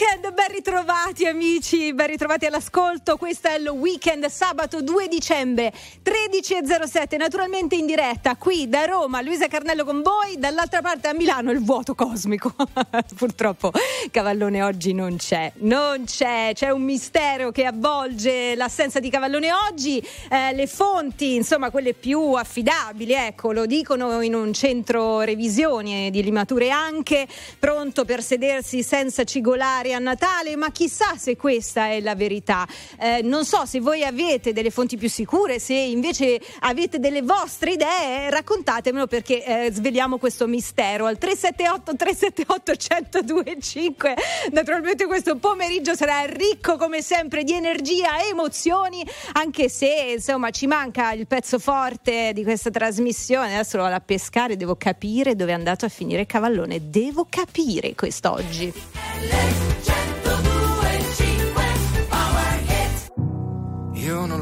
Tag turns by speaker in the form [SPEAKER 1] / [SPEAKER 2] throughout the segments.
[SPEAKER 1] weekend, ben ritrovati amici, ben ritrovati all'ascolto. Questo è il weekend sabato 2 dicembre 13.07, naturalmente in diretta qui da Roma. Luisa Carnello con voi, dall'altra parte a Milano il vuoto cosmico. Purtroppo Cavallone oggi non c'è, non c'è, c'è un mistero che avvolge l'assenza di Cavallone oggi. Eh, le fonti, insomma, quelle più affidabili, ecco, lo dicono in un centro revisioni di limature anche, pronto per sedersi senza cigolare a Natale, ma chissà se questa è la verità. Eh, non so se voi avete delle fonti più sicure, se invece avete delle vostre idee, raccontatemelo perché eh, sveliamo questo mistero al 378 378 1025. Naturalmente questo pomeriggio sarà ricco come sempre di energia e emozioni, anche se insomma ci manca il pezzo forte di questa trasmissione. Adesso lo vado a pescare, devo capire dove è andato a finire Cavallone, devo capire quest'oggi.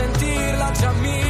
[SPEAKER 2] sentirla già mia.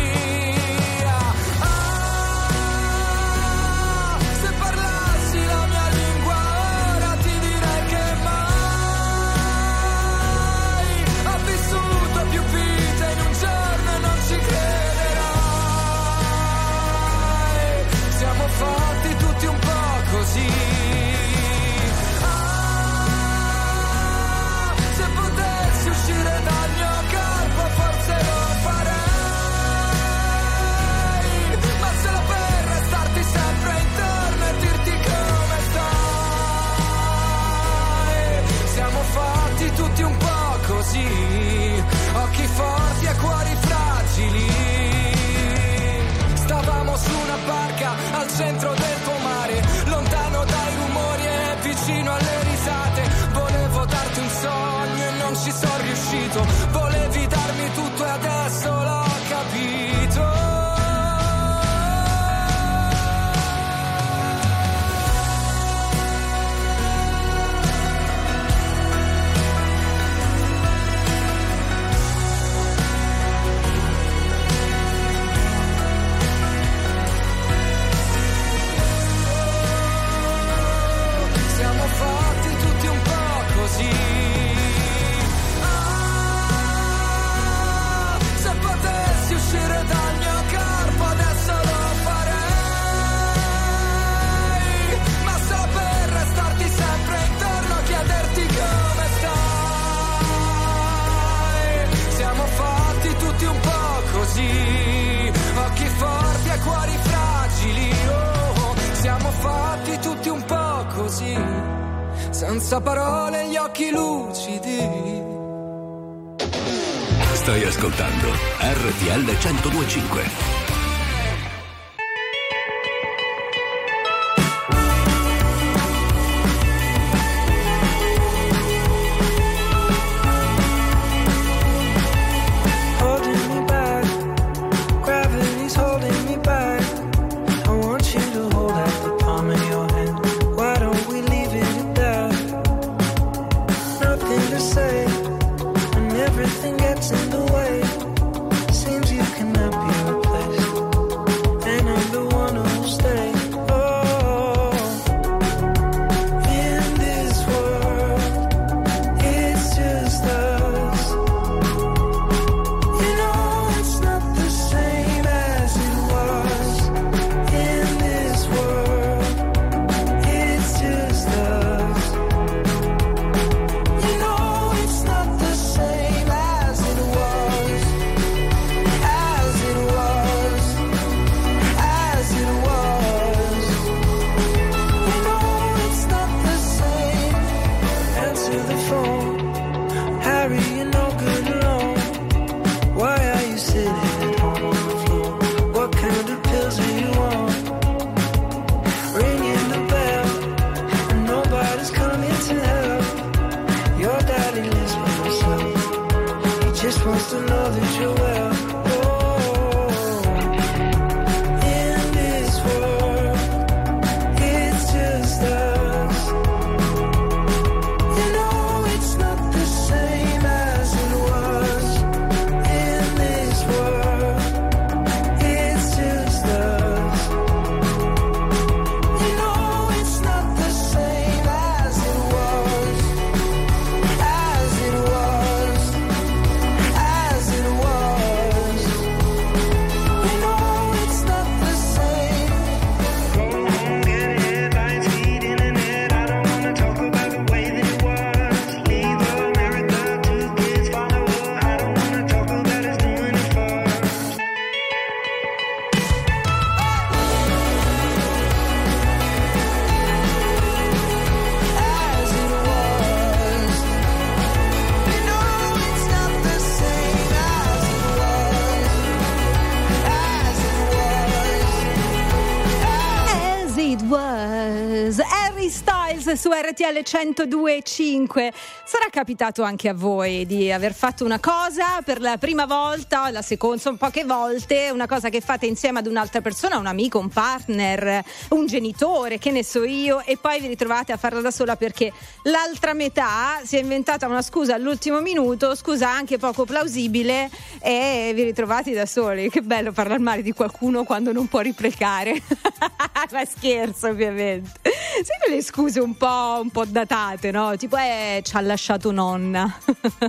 [SPEAKER 3] RTL 102.5.
[SPEAKER 1] Sarà capitato anche a voi di aver fatto una cosa per la prima volta, la seconda, insomma, poche volte, una cosa che fate insieme ad un'altra persona, un amico, un partner, un genitore, che ne so io, e poi vi ritrovate a farla da sola perché l'altra metà si è inventata una scusa all'ultimo minuto, scusa anche poco plausibile, e vi ritrovate da soli. Che bello parlare male di qualcuno quando non può replicare. Ma scherzo, ovviamente. Sai quelle scuse un po', un po' datate, no? Tipo, eh, ci ha lasciato nonna.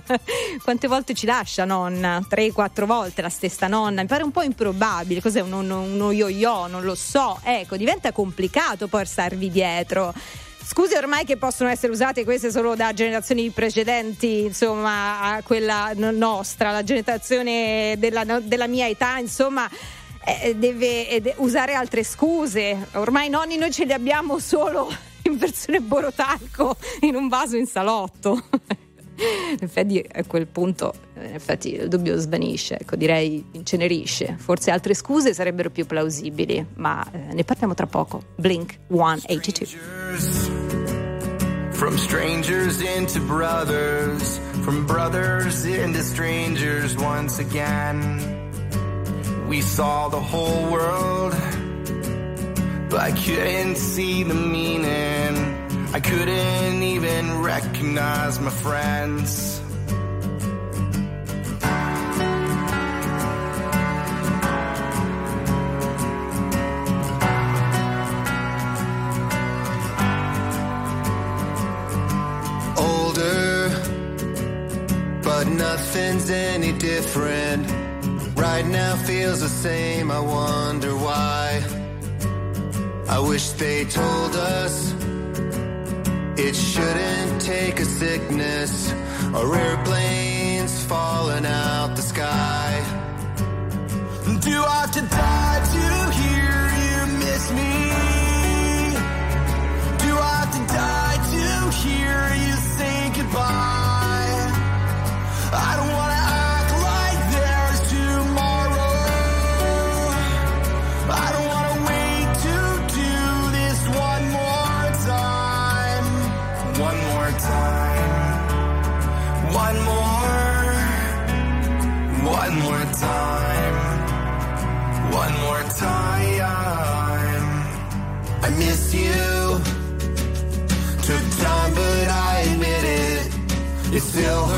[SPEAKER 1] Quante volte ci lascia nonna? Tre, quattro volte la stessa nonna. Mi pare un po' improbabile. Cos'è uno, uno, uno yo-yo? Non lo so. Ecco, diventa complicato poi starvi dietro. Scuse ormai che possono essere usate queste solo da generazioni precedenti, insomma, a quella nostra, la generazione della, della mia età, insomma eh, deve eh, usare altre scuse. Ormai nonni noi ce li abbiamo solo in versione borotalco in un vaso in salotto. in effetti a quel punto in effetti il dubbio svanisce, ecco, direi incenerisce. Forse altre scuse sarebbero più plausibili, ma eh, ne parliamo tra poco. Blink 182.
[SPEAKER 4] From strangers into brothers, from brothers into strangers once again. We saw the whole world, but I couldn't see the meaning. I couldn't even recognize my friends. Older, but nothing's any different Right now feels the same, I wonder why. Wish they told us it shouldn't take a sickness or airplanes falling out the sky. Do I have to die to hear you miss me? Do I have to die to hear you say goodbye? I don't want still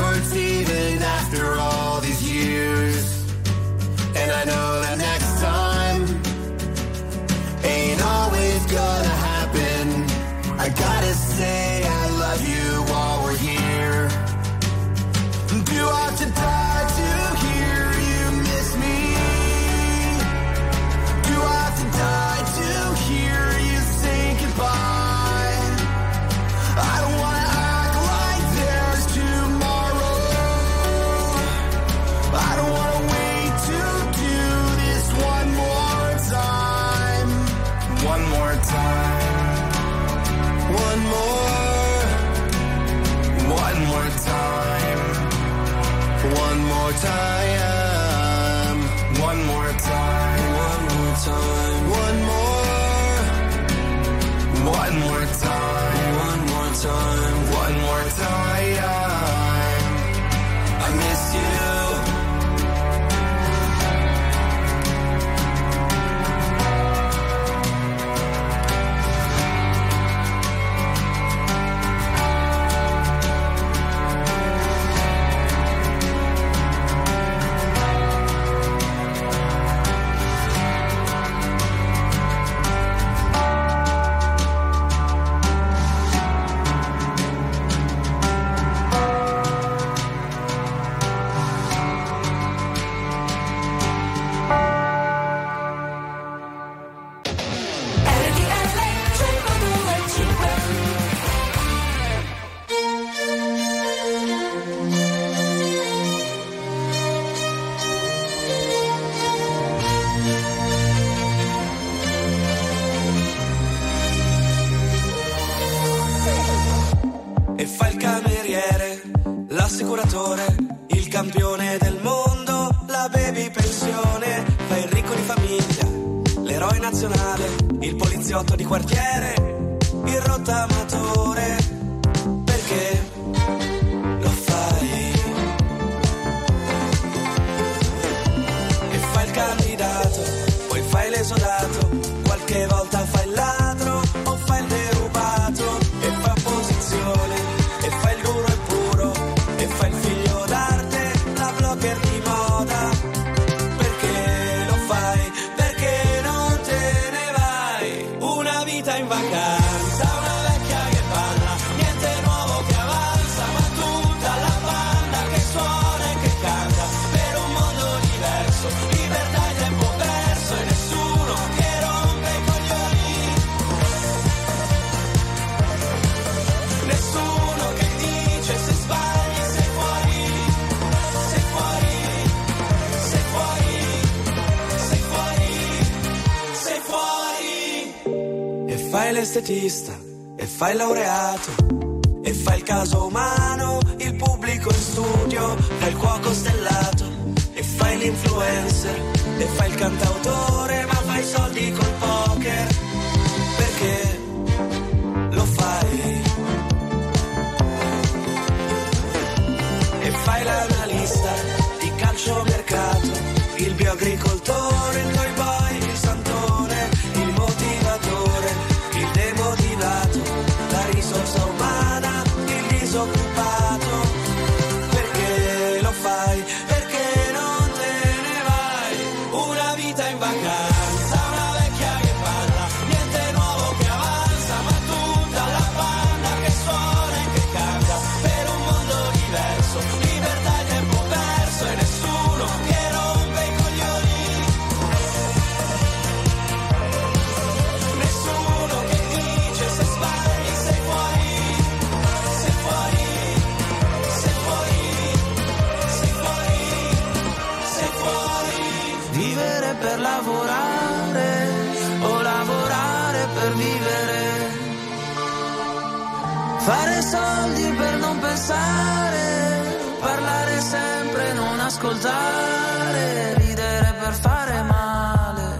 [SPEAKER 5] ascoltare, ridere per fare male,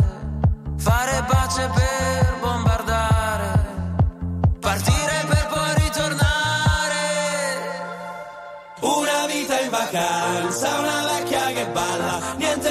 [SPEAKER 5] fare pace per bombardare, partire per poi ritornare. Una vita in vacanza, una vecchia che balla, niente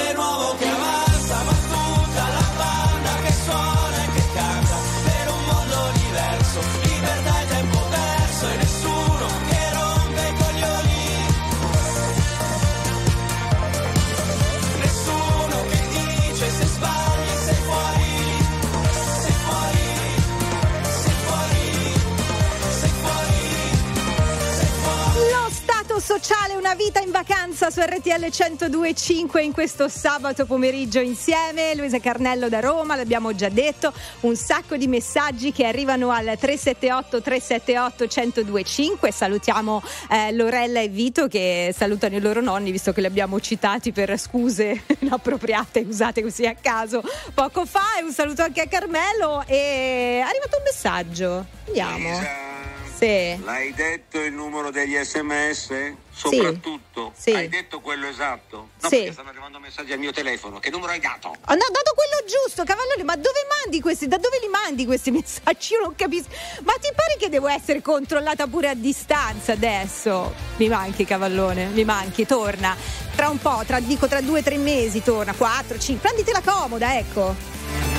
[SPEAKER 1] sociale, una vita in vacanza su RTL 1025 in questo sabato pomeriggio insieme. Luisa Carnello da Roma, l'abbiamo già detto, un sacco di messaggi che arrivano al 378 378 1025. Salutiamo eh, Lorella e Vito che salutano i loro nonni visto che li abbiamo citati per scuse inappropriate usate così a caso poco fa. E un saluto anche a Carmelo e è arrivato un messaggio. Andiamo. Sì.
[SPEAKER 6] L'hai detto il numero degli sms? Soprattutto?
[SPEAKER 1] Sì.
[SPEAKER 6] Hai detto quello esatto? No,
[SPEAKER 1] sì.
[SPEAKER 6] stanno arrivando messaggi al mio telefono. Che numero hai dato?
[SPEAKER 1] Oh, no, dato quello giusto, cavallone. Ma dove mandi questi? Da dove li mandi questi messaggi? Io non capisco. Ma ti pare che devo essere controllata pure a distanza adesso? Mi manchi, cavallone. Mi manchi, torna. Tra un po', tra, dico tra due tre mesi, torna. Quattro, cinque. Prenditela comoda, ecco.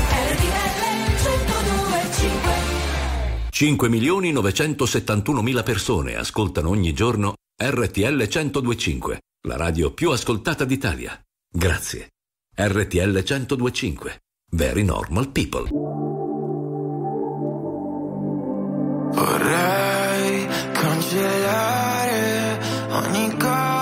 [SPEAKER 7] RTL 102, 5. 5.971.000 persone ascoltano ogni giorno RTL 1025, la radio più ascoltata d'Italia. Grazie. RTL 1025. Very normal people.
[SPEAKER 3] Vorrei cancellare ogni cosa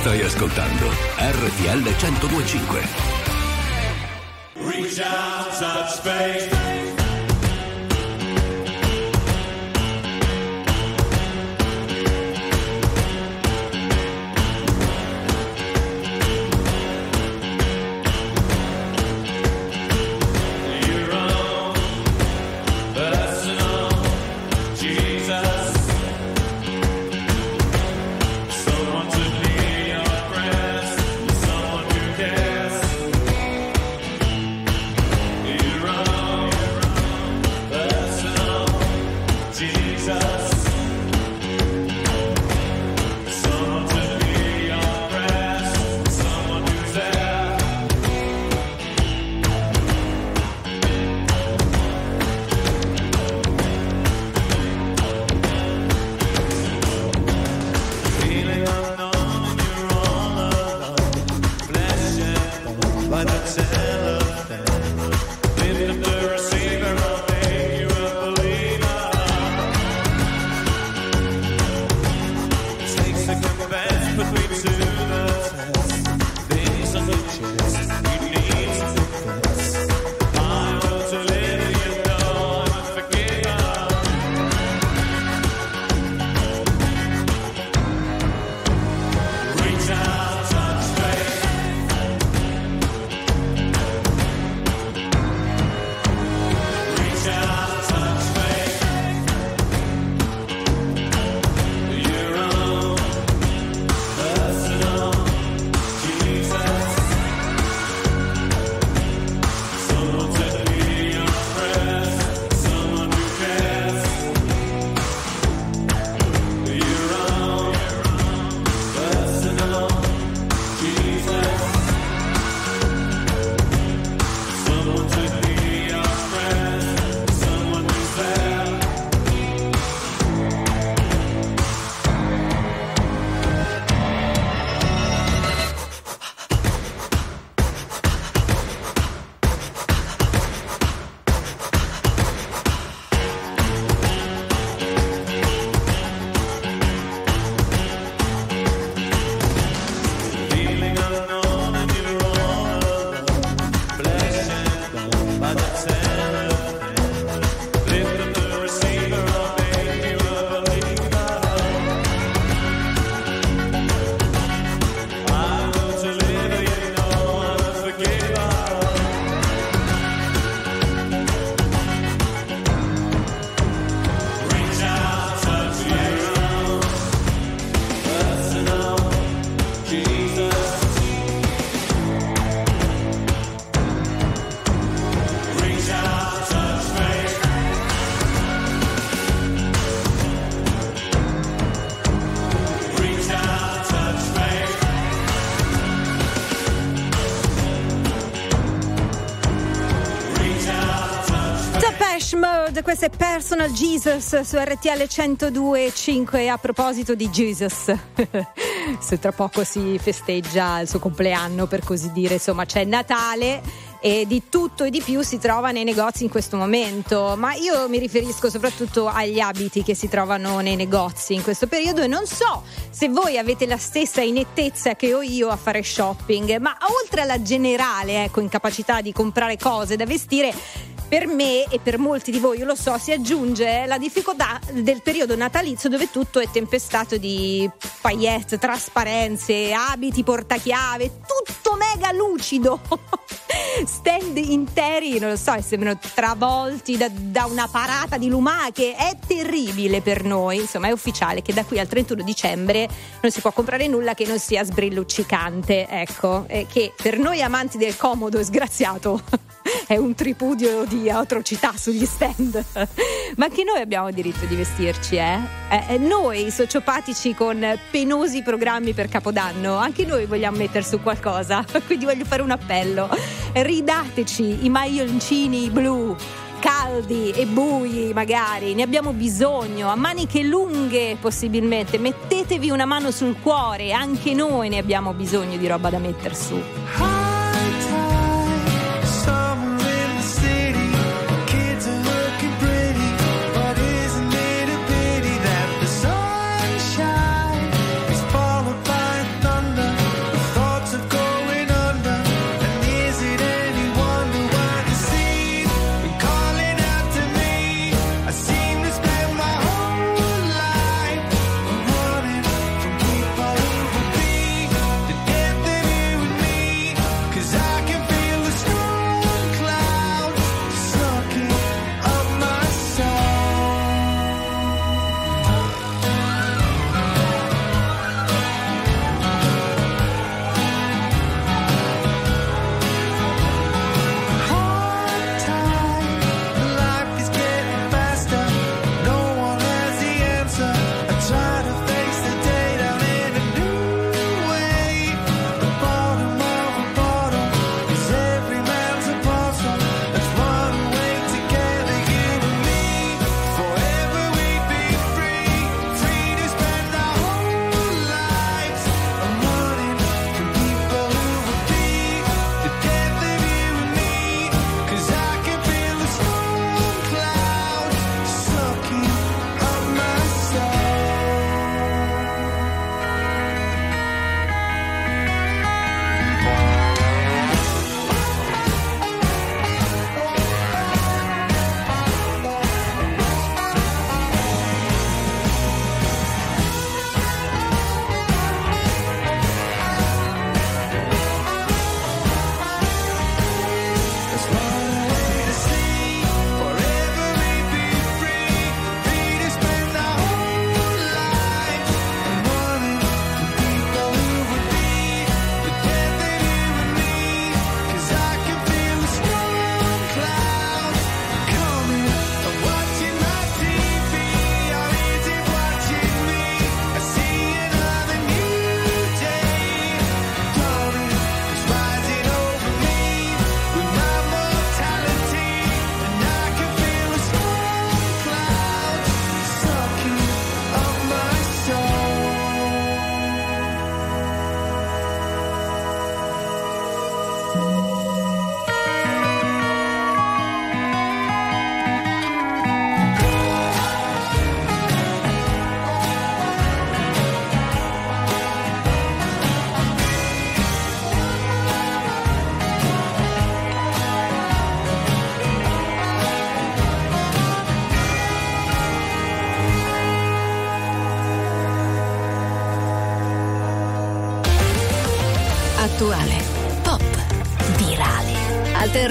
[SPEAKER 3] Stai ascoltando RTL 1025.
[SPEAKER 8] Reach out, touch space.
[SPEAKER 9] Personal Jesus su RTL 102.5 a proposito di Jesus. Se tra poco si festeggia il suo compleanno, per così dire, insomma c'è Natale e di tutto e di più si trova nei negozi in questo momento, ma io mi riferisco soprattutto agli abiti che si trovano nei negozi in questo periodo e non so se voi avete la stessa inettezza che ho io a fare shopping, ma oltre alla generale ecco, incapacità di comprare cose da vestire, per me e per molti di voi, io lo so, si aggiunge la difficoltà del periodo natalizio dove tutto è tempestato di paillette, trasparenze, abiti, portachiave, tutto mega lucido. Stand interi, non lo so, sembrano travolti da, da una parata di lumache. È terribile per noi. Insomma, è ufficiale che da qui al 31 dicembre non si può comprare nulla che non sia sbrilluccicante. Ecco, e che per noi amanti del comodo sgraziato è un tripudio di atrocità sugli stand. Ma anche noi abbiamo diritto di vestirci, eh? Eh, eh, Noi, sociopatici con penosi programmi per Capodanno, anche noi vogliamo mettere su qualcosa. Quindi voglio fare un appello. Ridateci i maglioncini blu caldi e bui magari, ne abbiamo bisogno, a maniche lunghe possibilmente, mettetevi una mano sul cuore, anche noi ne abbiamo bisogno di roba da mettere su.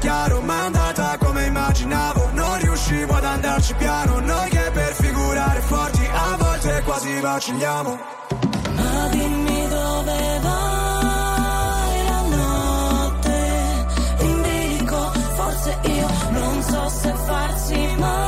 [SPEAKER 9] chiaro Ma è andata come immaginavo. Non riuscivo ad andarci piano Noi che per figurare forti A volte quasi vacilliamo
[SPEAKER 10] Ma dimmi dove vai la notte. In bilico, forse io non so se farsi male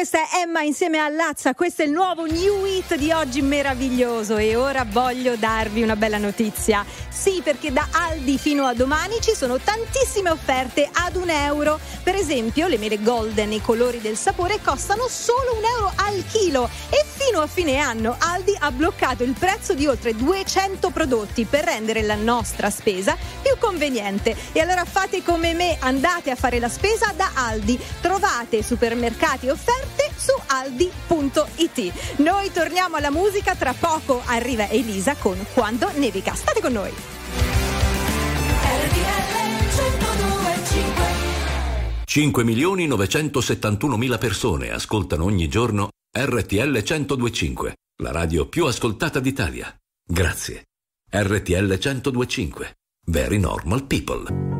[SPEAKER 1] questa è Emma insieme a Lazza, questo è il nuovo new hit di oggi meraviglioso e ora voglio darvi una bella notizia. Sì, perché da Aldi fino a domani ci sono tantissime offerte ad un euro. Per esempio, le mele golden, i colori del sapore costano solo un euro al chilo e fino a fine anno Aldi ha bloccato il prezzo di oltre 200 prodotti per rendere la nostra spesa più conveniente. E allora fate come me, andate a fare la spesa da Aldi. Trovate supermercati e offerte su aldi.it. Noi torniamo alla musica, tra poco arriva Elisa con Quando nevica. State con noi.
[SPEAKER 10] RTL
[SPEAKER 7] 5 milioni 971 mila persone ascoltano ogni giorno RTL 1025, la radio più ascoltata d'Italia. Grazie. RTL 1025. Very normal people.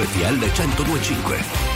[SPEAKER 10] RTL 1025.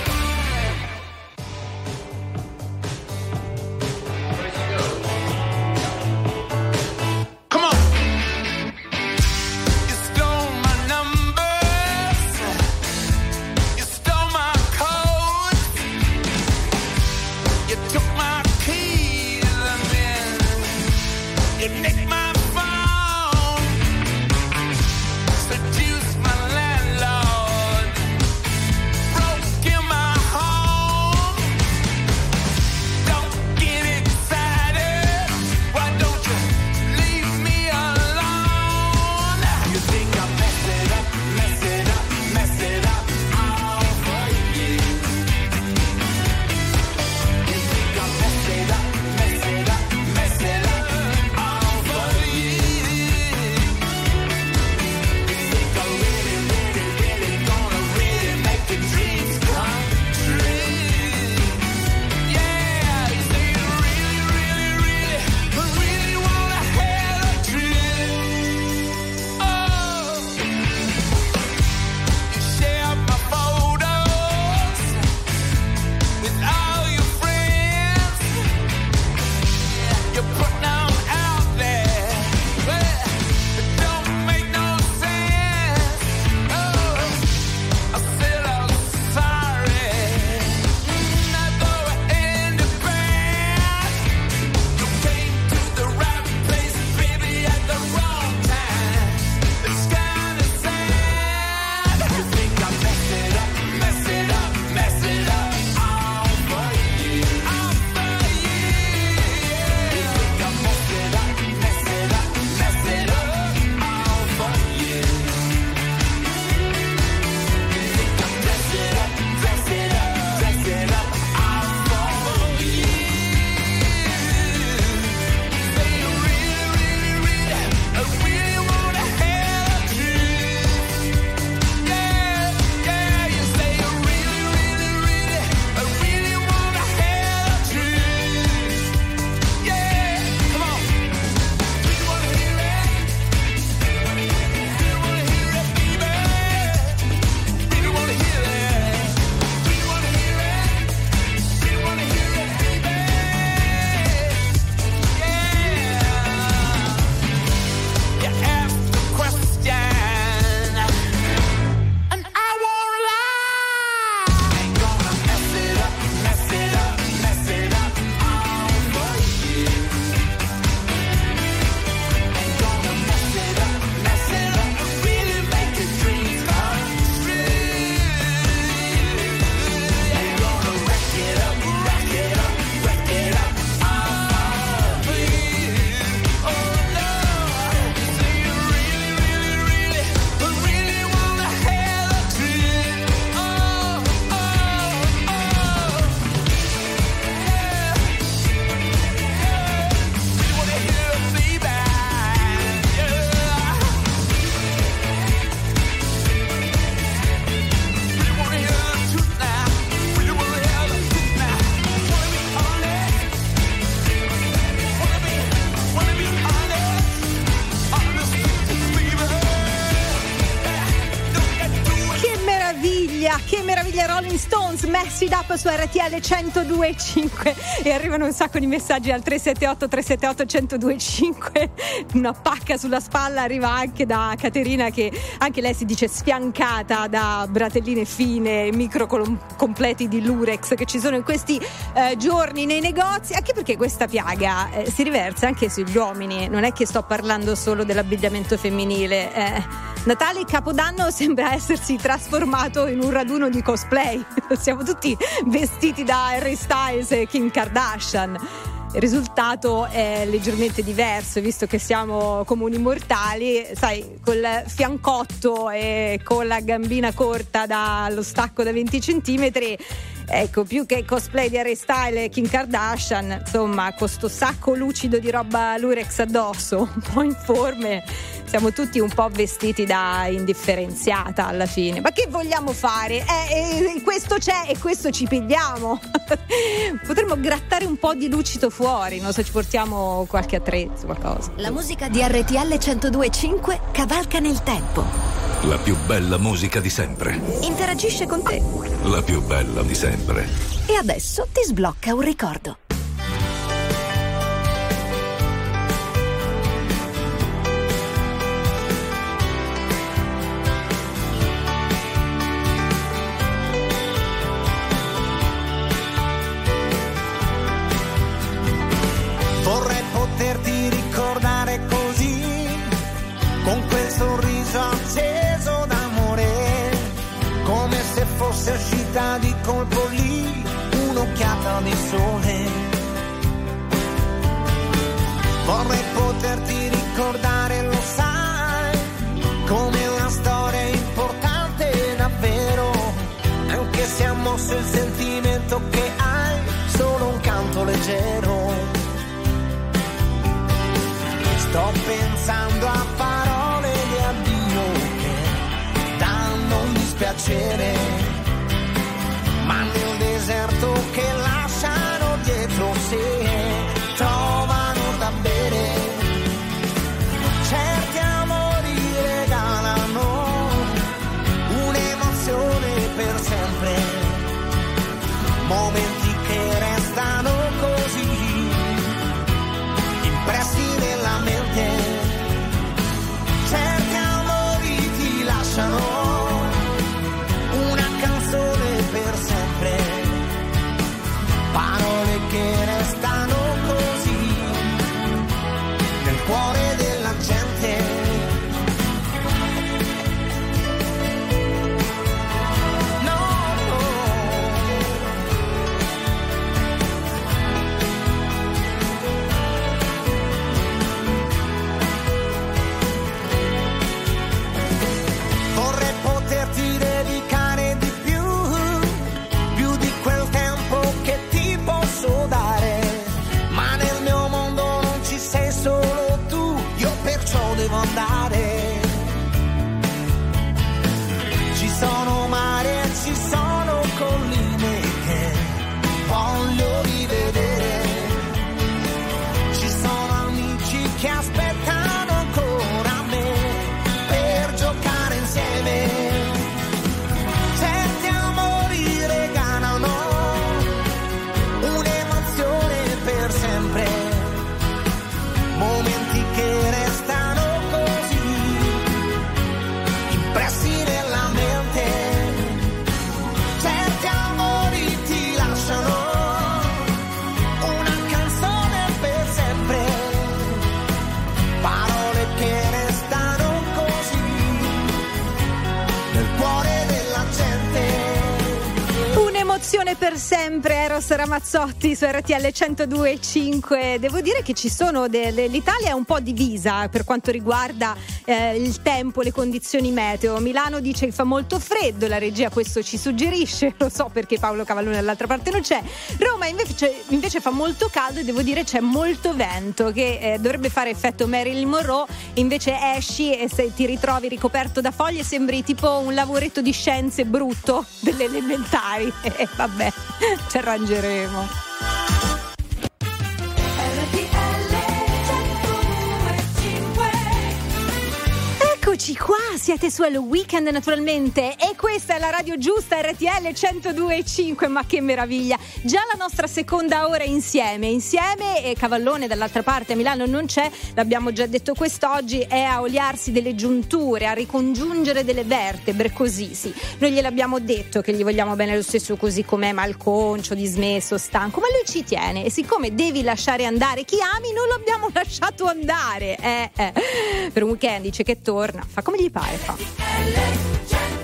[SPEAKER 1] It Up su RTL 102.5 e arrivano un sacco di messaggi al 378 378 1025 una pacca sulla spalla arriva anche da Caterina che anche lei si dice sfiancata da bratelline fine, micro completi di Lurex che ci sono in questi eh, giorni nei negozi, anche perché questa piaga eh, si riversa anche sugli uomini, non è che sto parlando solo dell'abbigliamento femminile. eh. Natale e Capodanno sembra essersi trasformato in un raduno di cosplay. Siamo tutti vestiti da Harry Styles e Kim Kardashian. Il risultato è leggermente diverso, visto che siamo comuni mortali, sai, col fiancotto e con la gambina corta dallo stacco da 20 centimetri. Ecco, più che cosplay di Harry Styles e Kim Kardashian, insomma, con sto sacco lucido di roba Lurex addosso, un po' informe, siamo tutti un po' vestiti da indifferenziata alla fine. Ma che vogliamo fare? Eh, eh, questo c'è e questo ci pigliamo. Potremmo grattare un po' di lucido fuori, non so, ci portiamo qualche attrezzo, qualcosa.
[SPEAKER 11] La musica di RTL 102.5 cavalca nel tempo.
[SPEAKER 3] La più bella musica di sempre.
[SPEAKER 11] Interagisce con te.
[SPEAKER 3] La più bella di sempre.
[SPEAKER 11] E adesso ti sblocca un ricordo.
[SPEAKER 12] Leggero. Sto pensando a parole di addio che danno un dispiacere, Per sempre,
[SPEAKER 1] Eros Ramazzotti su RTL 102.5. Devo dire che ci sono delle. L'Italia è un po' divisa per quanto riguarda eh, il tempo, le condizioni meteo. Milano dice che fa molto freddo, la regia questo ci suggerisce, lo so perché Paolo Cavallone dall'altra parte non c'è. Roma invece, invece fa molto caldo e devo dire c'è molto vento che eh, dovrebbe fare effetto Marilyn Monroe, invece esci e se ti ritrovi ricoperto da foglie sembri tipo un lavoretto di scienze brutto delle elementari. E vabbè, ci arrangeremo.
[SPEAKER 13] Eccoci qua, siete su Hello Weekend naturalmente e questa è la radio giusta RTL 102.5, ma che meraviglia! Già la nostra seconda ora insieme, insieme e Cavallone dall'altra parte a Milano non c'è, l'abbiamo già detto quest'oggi, è a oliarsi delle giunture, a ricongiungere delle vertebre, così sì. Noi gliel'abbiamo detto che gli vogliamo bene lo stesso così com'è, malconcio, dismesso, stanco, ma lui ci tiene e siccome devi lasciare andare chi ami, non lo abbiamo lasciato andare. Eh, eh. Per un weekend dice che torna, fa come gli pare, fa.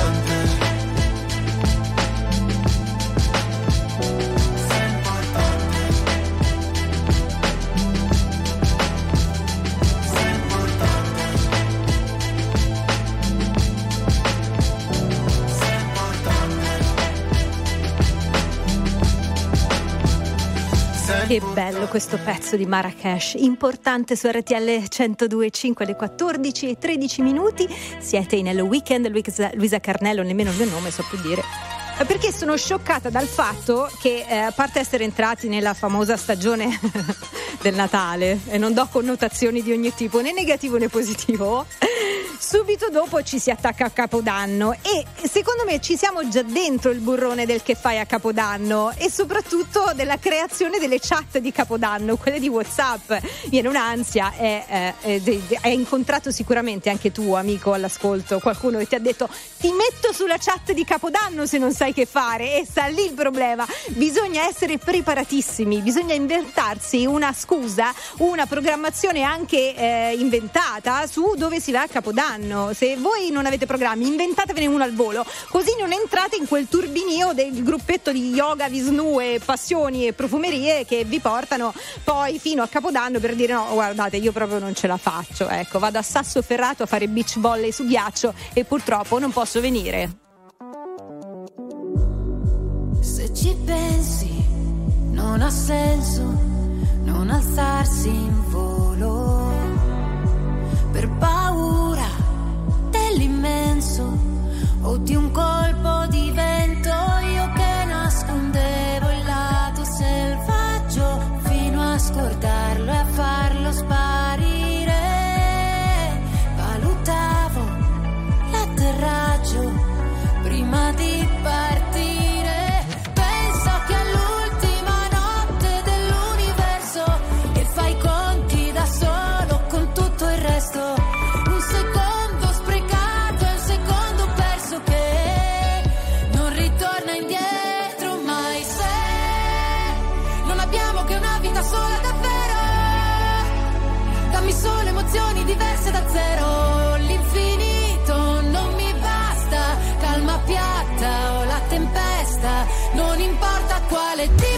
[SPEAKER 1] Che bello questo pezzo di Marrakesh, importante su RTL 102.5 alle 14 e 13 minuti. Siete Hello Weekend, Luisa, Carnello, nemmeno il mio nome so più dire. Ma Perché sono scioccata dal fatto che, eh, a parte essere entrati nella famosa stagione del Natale, e non do connotazioni di ogni tipo, né negativo né positivo, subito dopo ci si attacca a Capodanno e secondo me ci siamo già dentro il burrone del che fai a Capodanno e soprattutto della creazione delle chat di Capodanno, quelle di Whatsapp. Viene un'ansia de- de- hai incontrato sicuramente anche tu, amico all'ascolto, qualcuno che ti ha detto ti metto sulla chat di Capodanno se non sai che fare e sta lì il problema. Bisogna essere preparatissimi, bisogna inventarsi una scusa, una programmazione anche eh, inventata su dove si va a Capodanno. Se voi non avete programmi, inventatevene uno al volo, così non entrate in quel turbinio del gruppetto di yoga, visnu e passioni e profumerie che vi portano poi fino a Capodanno per dire no, guardate, io proprio non ce la faccio. Ecco, vado a Sassoferrato a fare beach volley su ghiaccio e purtroppo non posso venire.
[SPEAKER 10] Se ci pensi, non ha senso non alzarsi in volo per paura dell'immenso o di un colpo di vento. Io che nascondevo il lato selvaggio fino a scordarlo e a farlo sparire. Valutavo l'atterraggio
[SPEAKER 1] let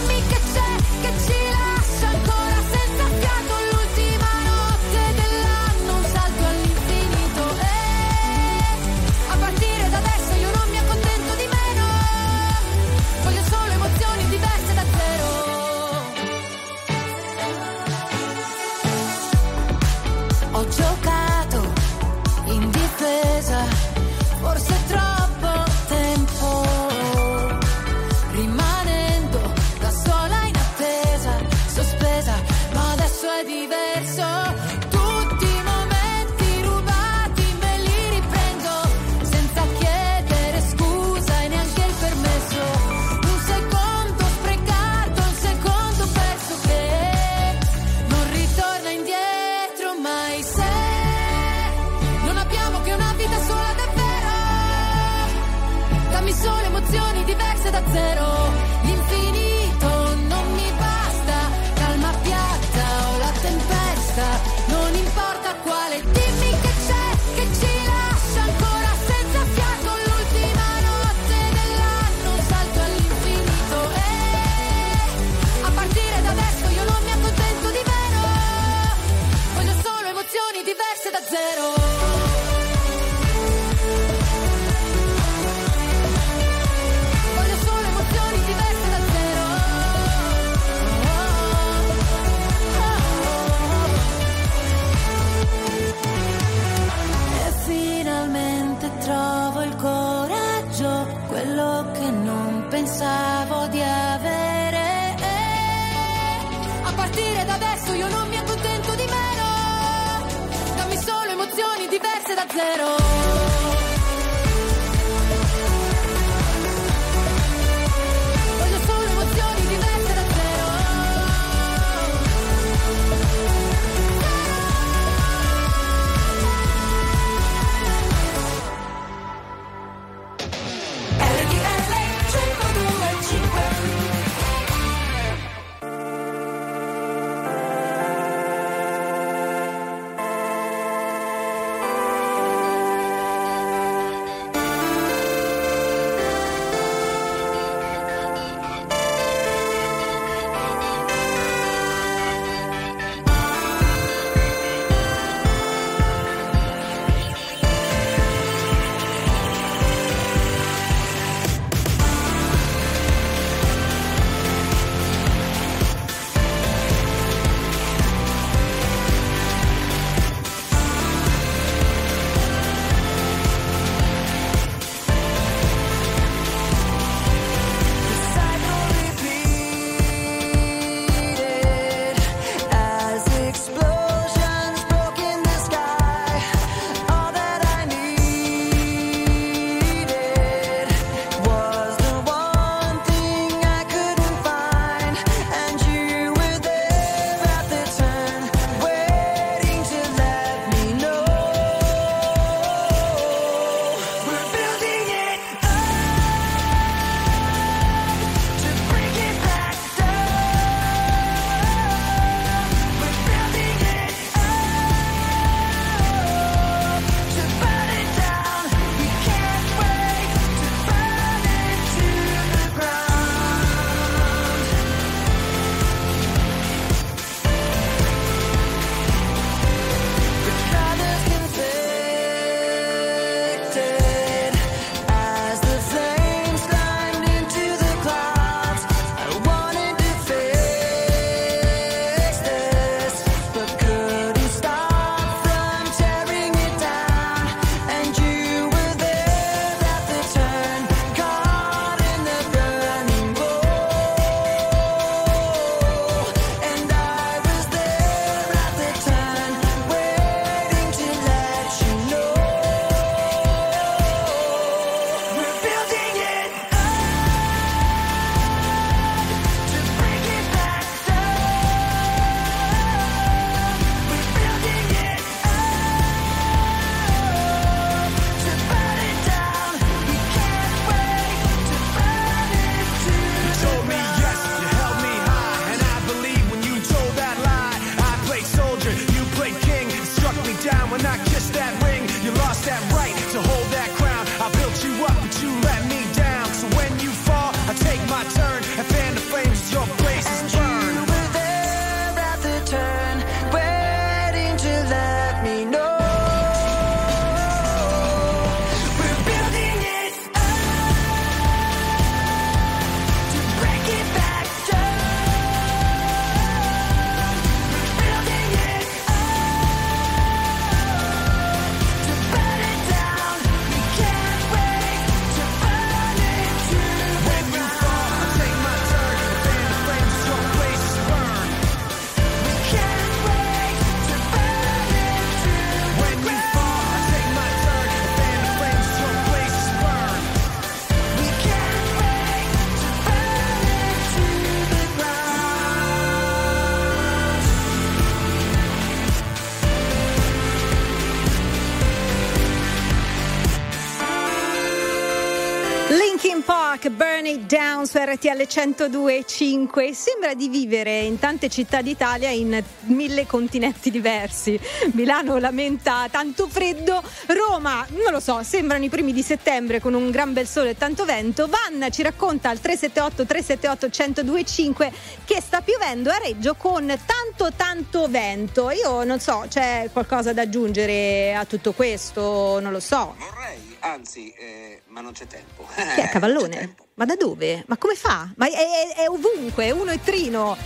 [SPEAKER 1] Park, Burn It Down su RTL 102.5 sembra di vivere in tante città d'Italia in mille continenti diversi. Milano lamenta tanto freddo. Roma, non lo so, sembrano i primi di settembre con un gran bel sole e tanto vento. Vanna ci racconta al 378 378 102.5 che sta piovendo a Reggio con tanto tanto vento. Io non so, c'è qualcosa da aggiungere a tutto questo? Non lo so.
[SPEAKER 6] Vorrei anzi, eh, ma non c'è tempo.
[SPEAKER 1] Chi è Cavallone? Ma da dove? Ma come fa? Ma è, è, è ovunque, uno è trino.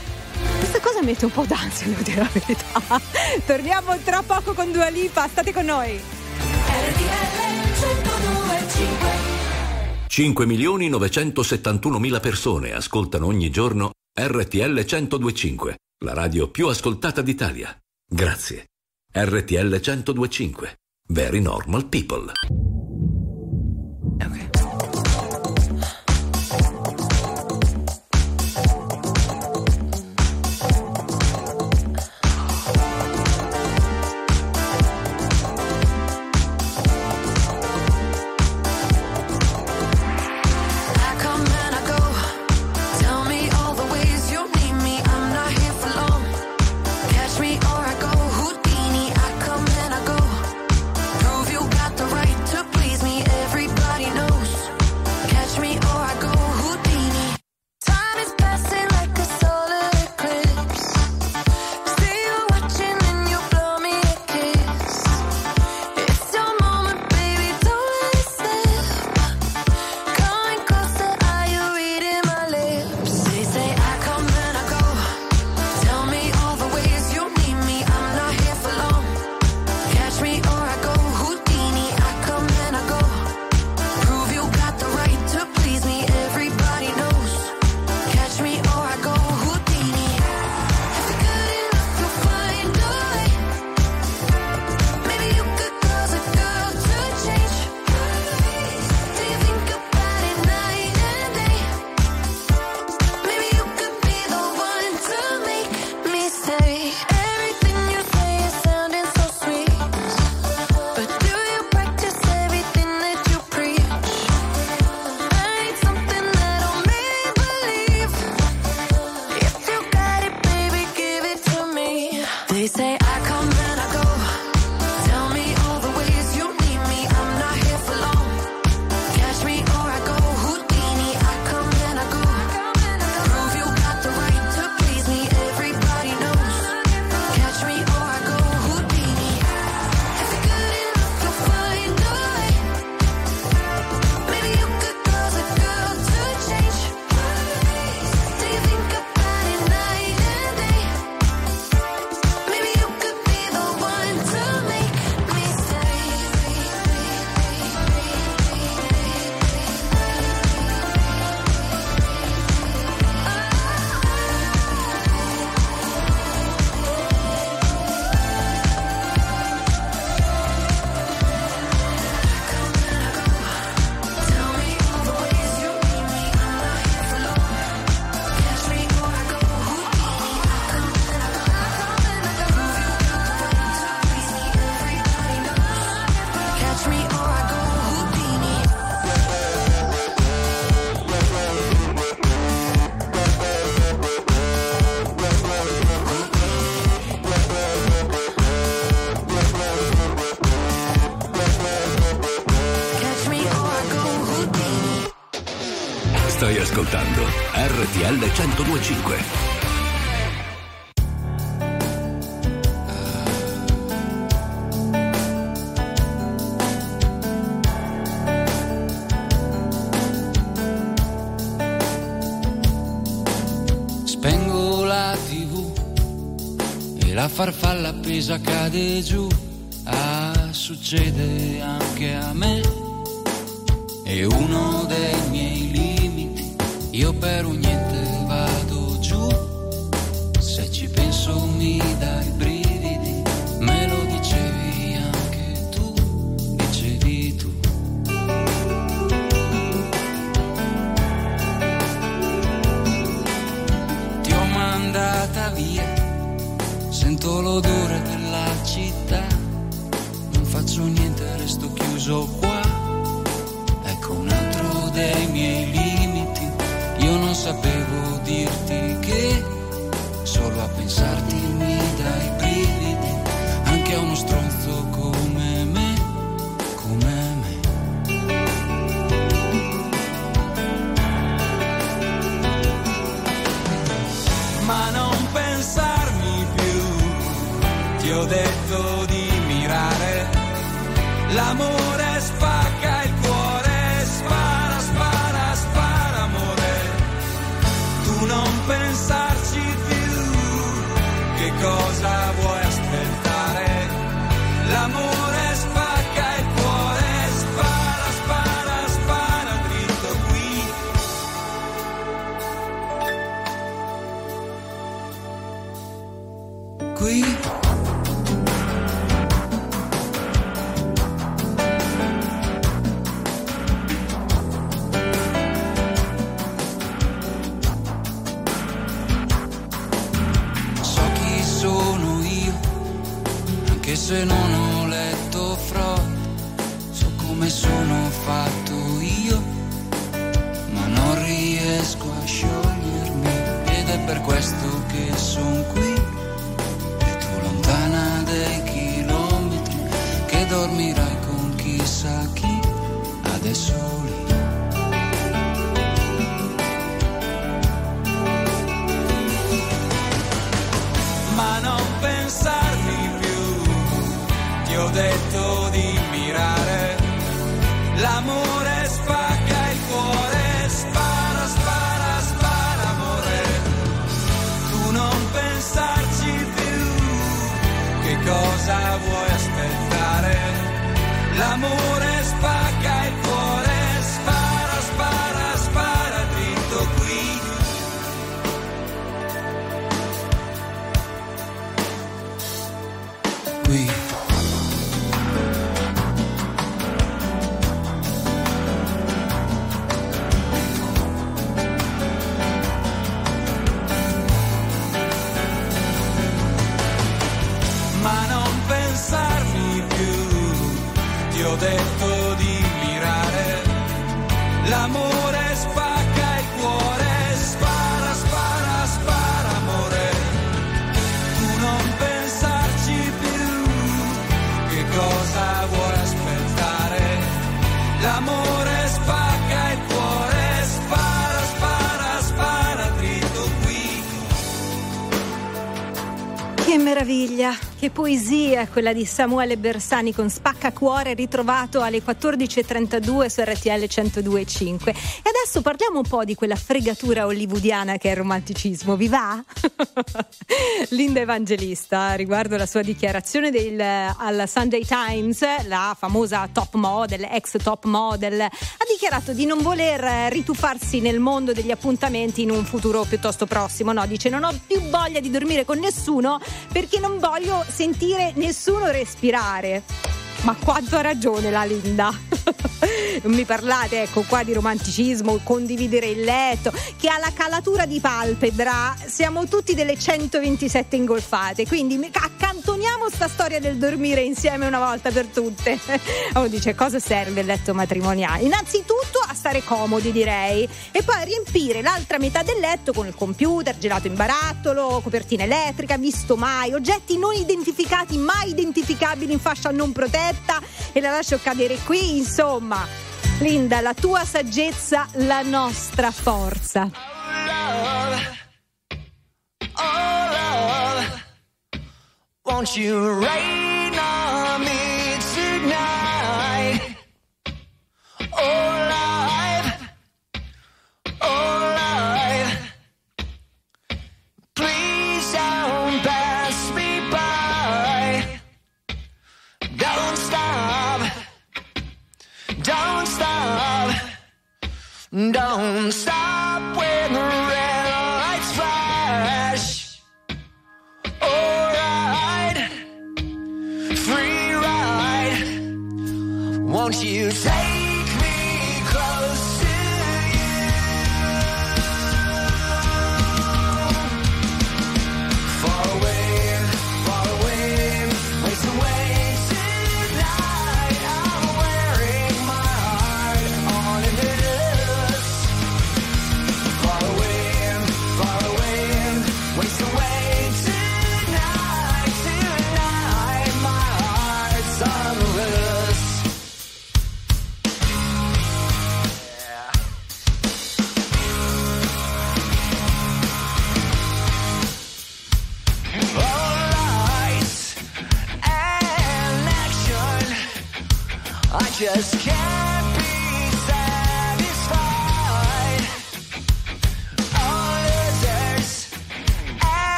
[SPEAKER 1] Questa cosa mette un po' d'ansia, devo dire la verità. Torniamo tra poco con Dua Lipa, state con noi.
[SPEAKER 10] RTL 5 milioni persone ascoltano ogni giorno RTL 1025, la radio più ascoltata d'Italia. Grazie. RTL 1025. Very normal people. 1025.
[SPEAKER 2] farfalla appesa cade giù, ah succede
[SPEAKER 1] poesia quella di Samuele Bersani con Spacca Cuore ritrovato alle 14.32 su RTL 102.5. E adesso parliamo un po' di quella fregatura hollywoodiana che è il romanticismo, vi va? Linda Evangelista, riguardo la sua dichiarazione del, al Sunday Times, la famosa top model, ex top model, ha dichiarato di non voler rituffarsi nel mondo degli appuntamenti in un futuro piuttosto prossimo. No, dice non ho più voglia di dormire con nessuno perché non voglio sentire nessuno respirare. Ma quanto ha ragione la Linda? Non mi parlate, ecco qua di romanticismo, condividere il letto, che alla calatura di palpebra siamo tutti delle 127 ingolfate, quindi accantoniamo sta storia del dormire insieme una volta per tutte. Uno dice cosa serve il letto matrimoniale? Innanzitutto stare comodi direi e poi riempire l'altra metà del letto con il computer, gelato in barattolo, copertina elettrica, visto mai, oggetti non identificati, mai identificabili in fascia non protetta e la lascio cadere qui, insomma. Linda, la tua saggezza, la nostra forza.
[SPEAKER 12] Oh love, won't you don't stop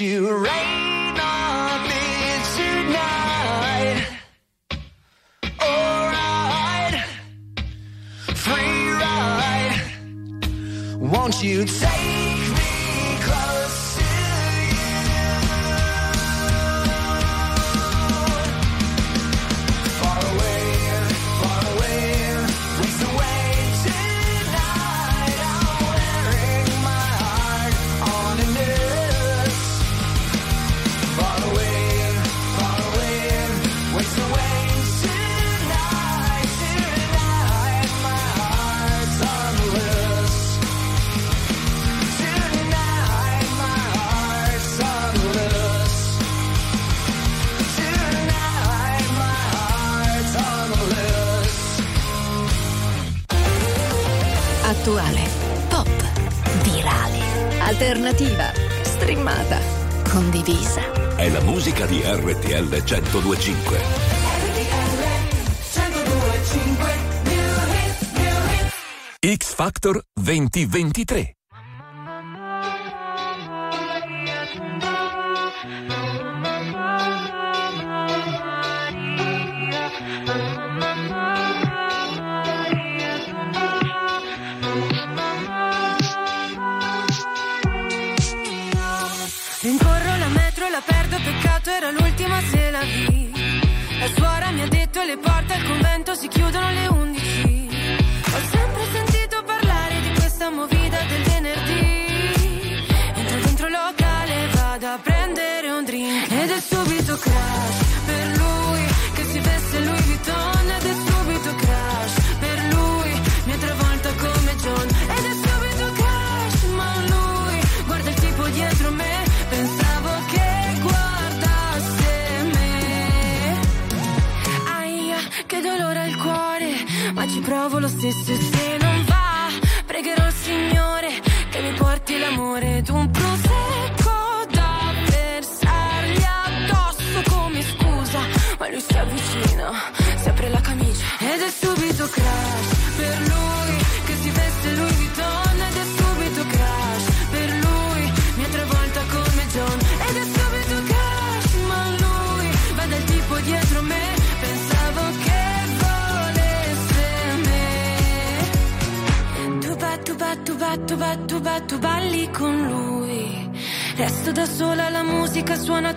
[SPEAKER 12] you
[SPEAKER 10] right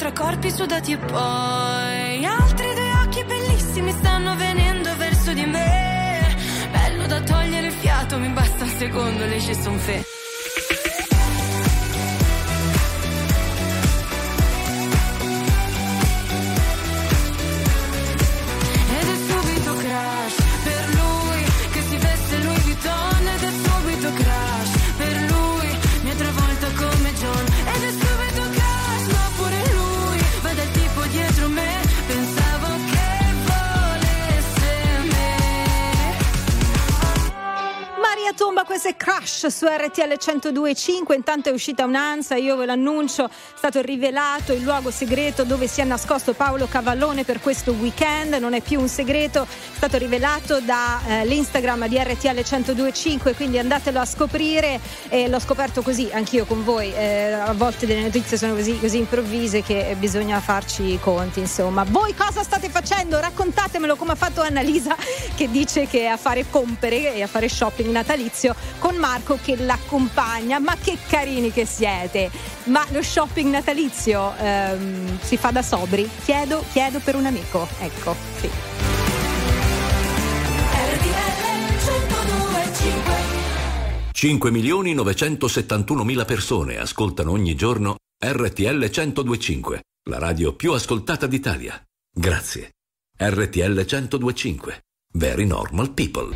[SPEAKER 10] tra corpi sudati e poi altri due occhi bellissimi stanno venendo verso di me. Bello da togliere il fiato, mi basta un secondo, le ci son fe. È Crash
[SPEAKER 1] su RTL 102.5. Intanto è uscita un'ansa, io ve l'annuncio, stato rivelato il luogo segreto dove si è nascosto Paolo Cavallone per questo weekend. Non è più un segreto, è stato rivelato dall'Instagram di RTL 102.5, quindi andatelo a scoprire. E l'ho scoperto così, anch'io con voi. Eh, a volte delle notizie sono così, così improvvise che bisogna farci i conti. Insomma, voi cosa state facendo? Raccontatemelo come ha fatto Annalisa che dice che è a fare compere e a fare shopping natalizio con Marco che l'accompagna. Ma che carini che siete! Ma lo shopping natalizio ehm, si fa da sobri? Chiedo, chiedo per un amico. Ecco, sì.
[SPEAKER 10] RTL 102.5
[SPEAKER 3] 5 milioni 971 mila persone ascoltano ogni giorno RTL 1025, la radio più ascoltata d'Italia. Grazie. RTL 1025. Very normal people.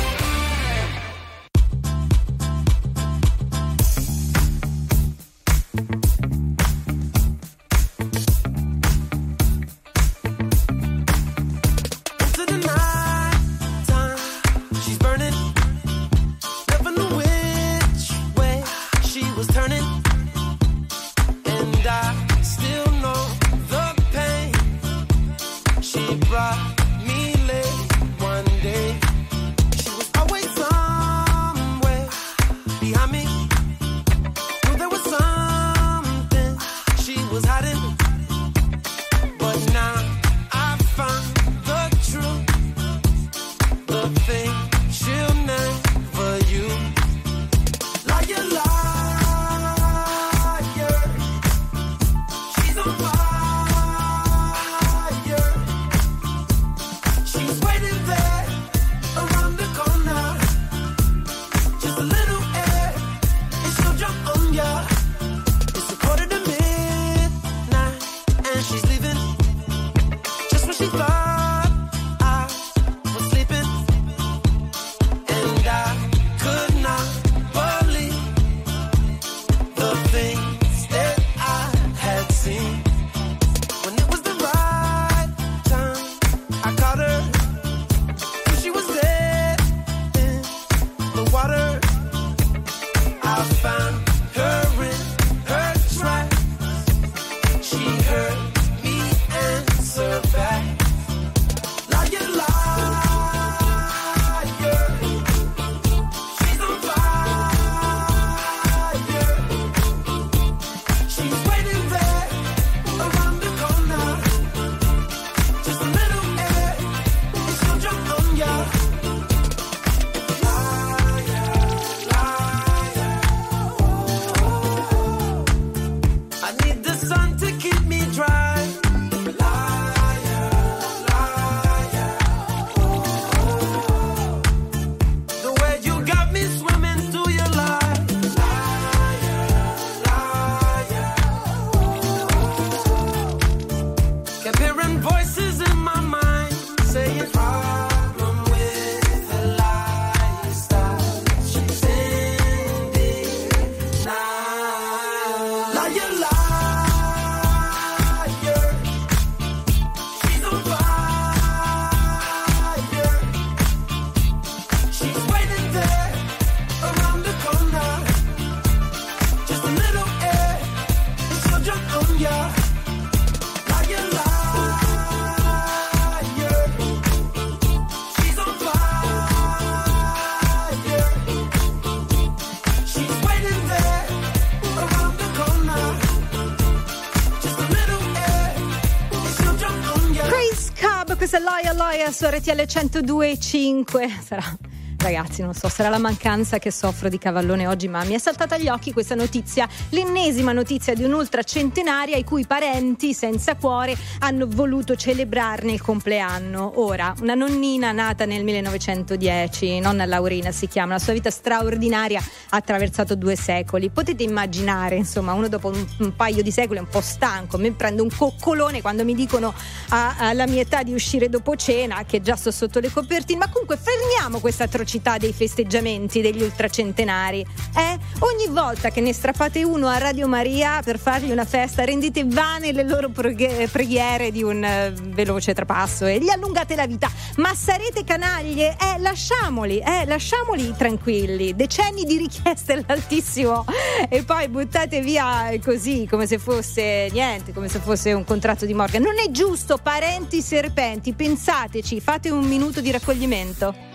[SPEAKER 1] RTL 102.5. Sarà Ragazzi, non so, sarà la mancanza che soffro di cavallone oggi, ma mi è saltata agli occhi questa notizia, l'ennesima notizia di un'ultra centenaria i cui parenti senza cuore hanno voluto celebrarne il compleanno. Ora, una nonnina nata nel 1910, nonna Laurina si chiama, la sua vita straordinaria ha attraversato due secoli. Potete immaginare, insomma, uno dopo un, un paio di secoli è un po' stanco, mi prendo un coccolone quando mi dicono alla mia età di uscire dopo cena, che già sto sotto le copertine, ma comunque fermiamo questa atrocità dei festeggiamenti degli ultracentenari. Eh? Ogni volta che ne strappate uno a Radio Maria per fargli una festa, rendete vane le loro preghiere di un eh, veloce trapasso e gli allungate la vita. Ma sarete canaglie? Eh, lasciamoli, eh, lasciamoli tranquilli. Decenni di richieste all'altissimo e poi buttate via così come se fosse niente, come se fosse un contratto di Morgan. Non è giusto, parenti serpenti, pensateci, fate un minuto di raccoglimento.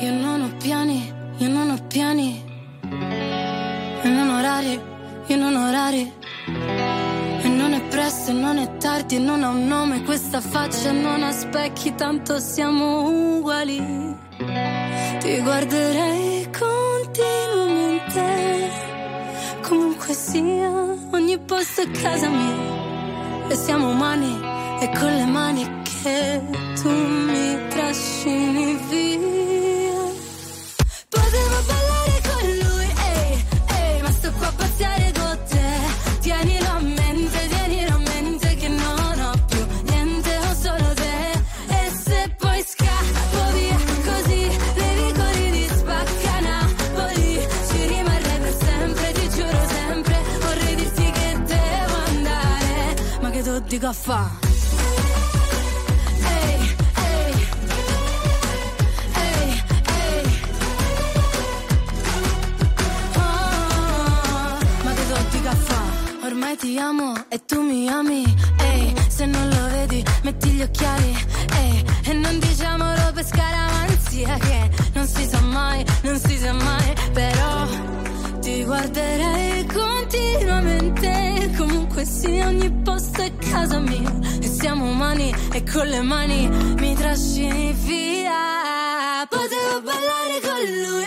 [SPEAKER 10] Io non ho piani, io non ho piani. E non orari, io non orari. E non è presto, non è tardi, non ha un nome questa faccia, non ha specchi, tanto siamo uguali. Ti guarderei continuamente, comunque sia, ogni posto è casa mia. E siamo umani, e con le mani che tu mi trascini via. Potevo ballare con lui, ehi, ehi, ma sto qua a passare con te. Tienilo a mente, tienilo a mente che non ho più niente, ho solo te. E se poi scappo via così, nei vicoli di spacca Napoli, ci rimarrei per sempre, ti giuro sempre. Vorrei dirti che devo andare, ma che tu dico a fa'? Ti amo e tu mi ami. Ehi, se non lo vedi, metti gli occhiali. Ehi, e non diciamolo per scaramanzia che non si sa mai, non si sa mai. Però ti guarderei continuamente. Comunque sia, ogni posto è casa mia. E siamo umani e con le mani mi trascini via. Potevo ballare con lui,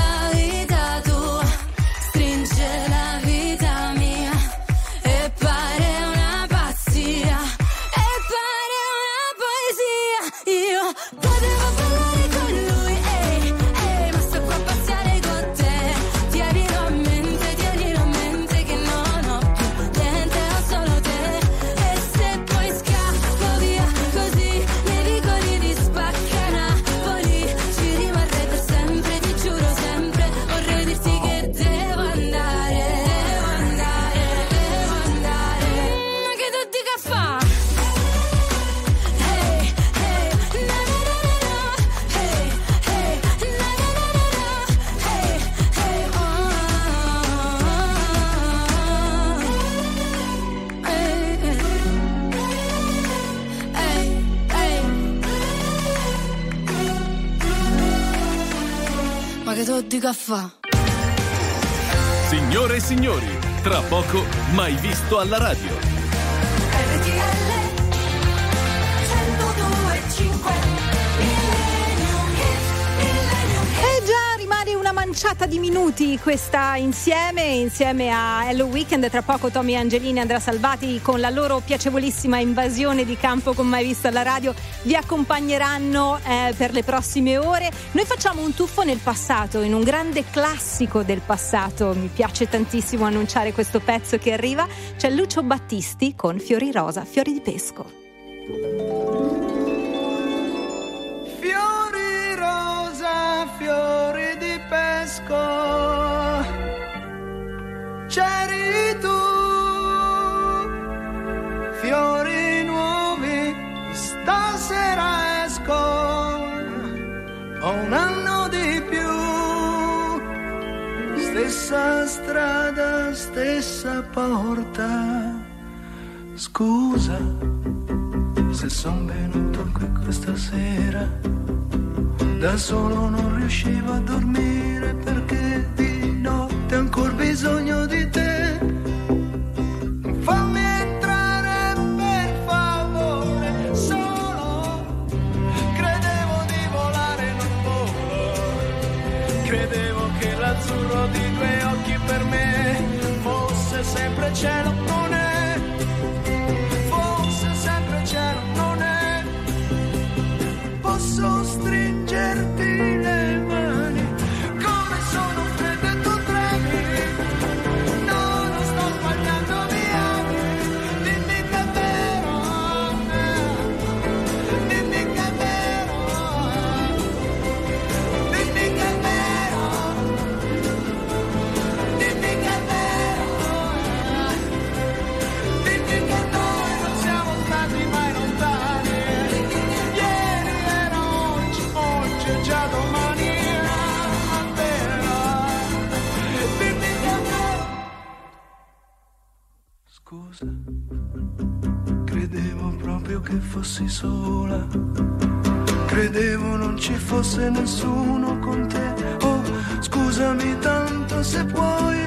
[SPEAKER 10] dica fa?
[SPEAKER 7] Signore e signori, tra poco mai visto alla radio.
[SPEAKER 1] Manciata di minuti questa insieme, insieme a Hello Weekend. Tra poco Tommy Angelini Andrea Salvati con la loro piacevolissima invasione di campo con mai visto alla radio vi accompagneranno eh, per le prossime ore. Noi facciamo un tuffo nel passato, in un grande classico del passato. Mi piace tantissimo annunciare questo pezzo che arriva. C'è Lucio Battisti con Fiori Rosa, Fiori di Pesco.
[SPEAKER 9] Fiori rosa, fiori di pesco, c'eri tu, fiori nuovi, stasera esco ho un anno di più. Stessa strada, stessa porta. Scusa se son venuto qui questa sera. Da solo non riuscivo a dormire perché di notte ho ancora bisogno di te. Fammi entrare per favore, solo credevo di volare in un volo. Credevo che l'azzurro di due occhi per me fosse sempre cielo, credevo proprio che fossi sola. Credevo non ci fosse nessuno con te. Oh, scusami tanto se puoi.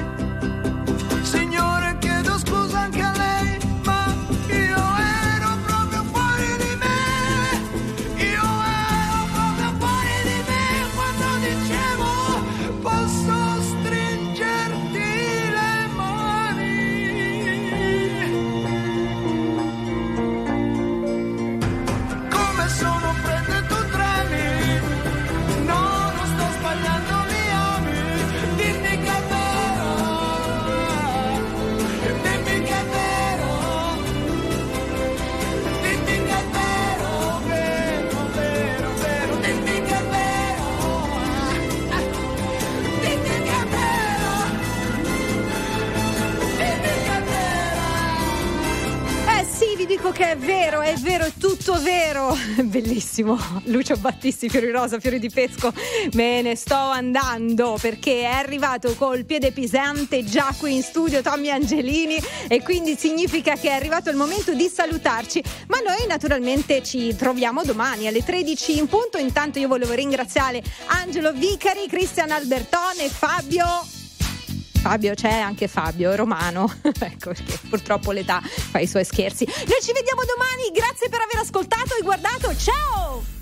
[SPEAKER 1] Dico che è vero, è vero, è tutto vero. Bellissimo. Lucio Battisti, Fiori Rosa, Fiori di Pesco. Me ne sto andando perché è arrivato col piede pesante già qui in studio Tommy Angelini e quindi significa che è arrivato il momento di salutarci. Ma noi naturalmente ci troviamo domani alle 13 in punto. Intanto io volevo ringraziare Angelo Vicari, Cristian Albertone, Fabio Fabio c'è anche Fabio Romano. Ecco perché purtroppo l'età fa i suoi scherzi. Noi ci vediamo domani grazie per aver ascoltato e guardato. Ciao